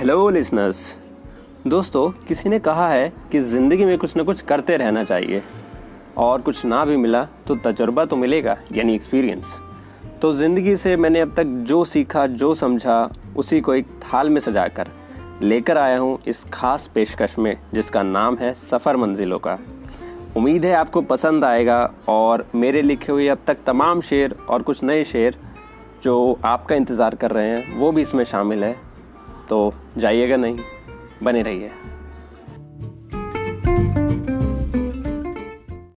Hello listeners दोस्तों, किसी ने कहा है कि ज़िंदगी में कुछ ना कुछ करते रहना चाहिए। और कुछ ना भी मिला तो तजुर्बा तो मिलेगा, यानी एक्सपीरियंस तो ज़िंदगी से मैंने अब तक जो सीखा, जो समझा, उसी को एक थाल में सजाकर लेकर आया हूँ इस खास पेशकश में, जिसका नाम है सफ़र मंजिलों का। उम्मीद है आपको पसंद आएगा और मेरे लिखे हुए अब तक तमाम शेर और कुछ नए शेर जो आपका इंतज़ार कर रहे हैं, वो भी इसमें शामिल है। तो जाइएगा नहीं बने रहिए।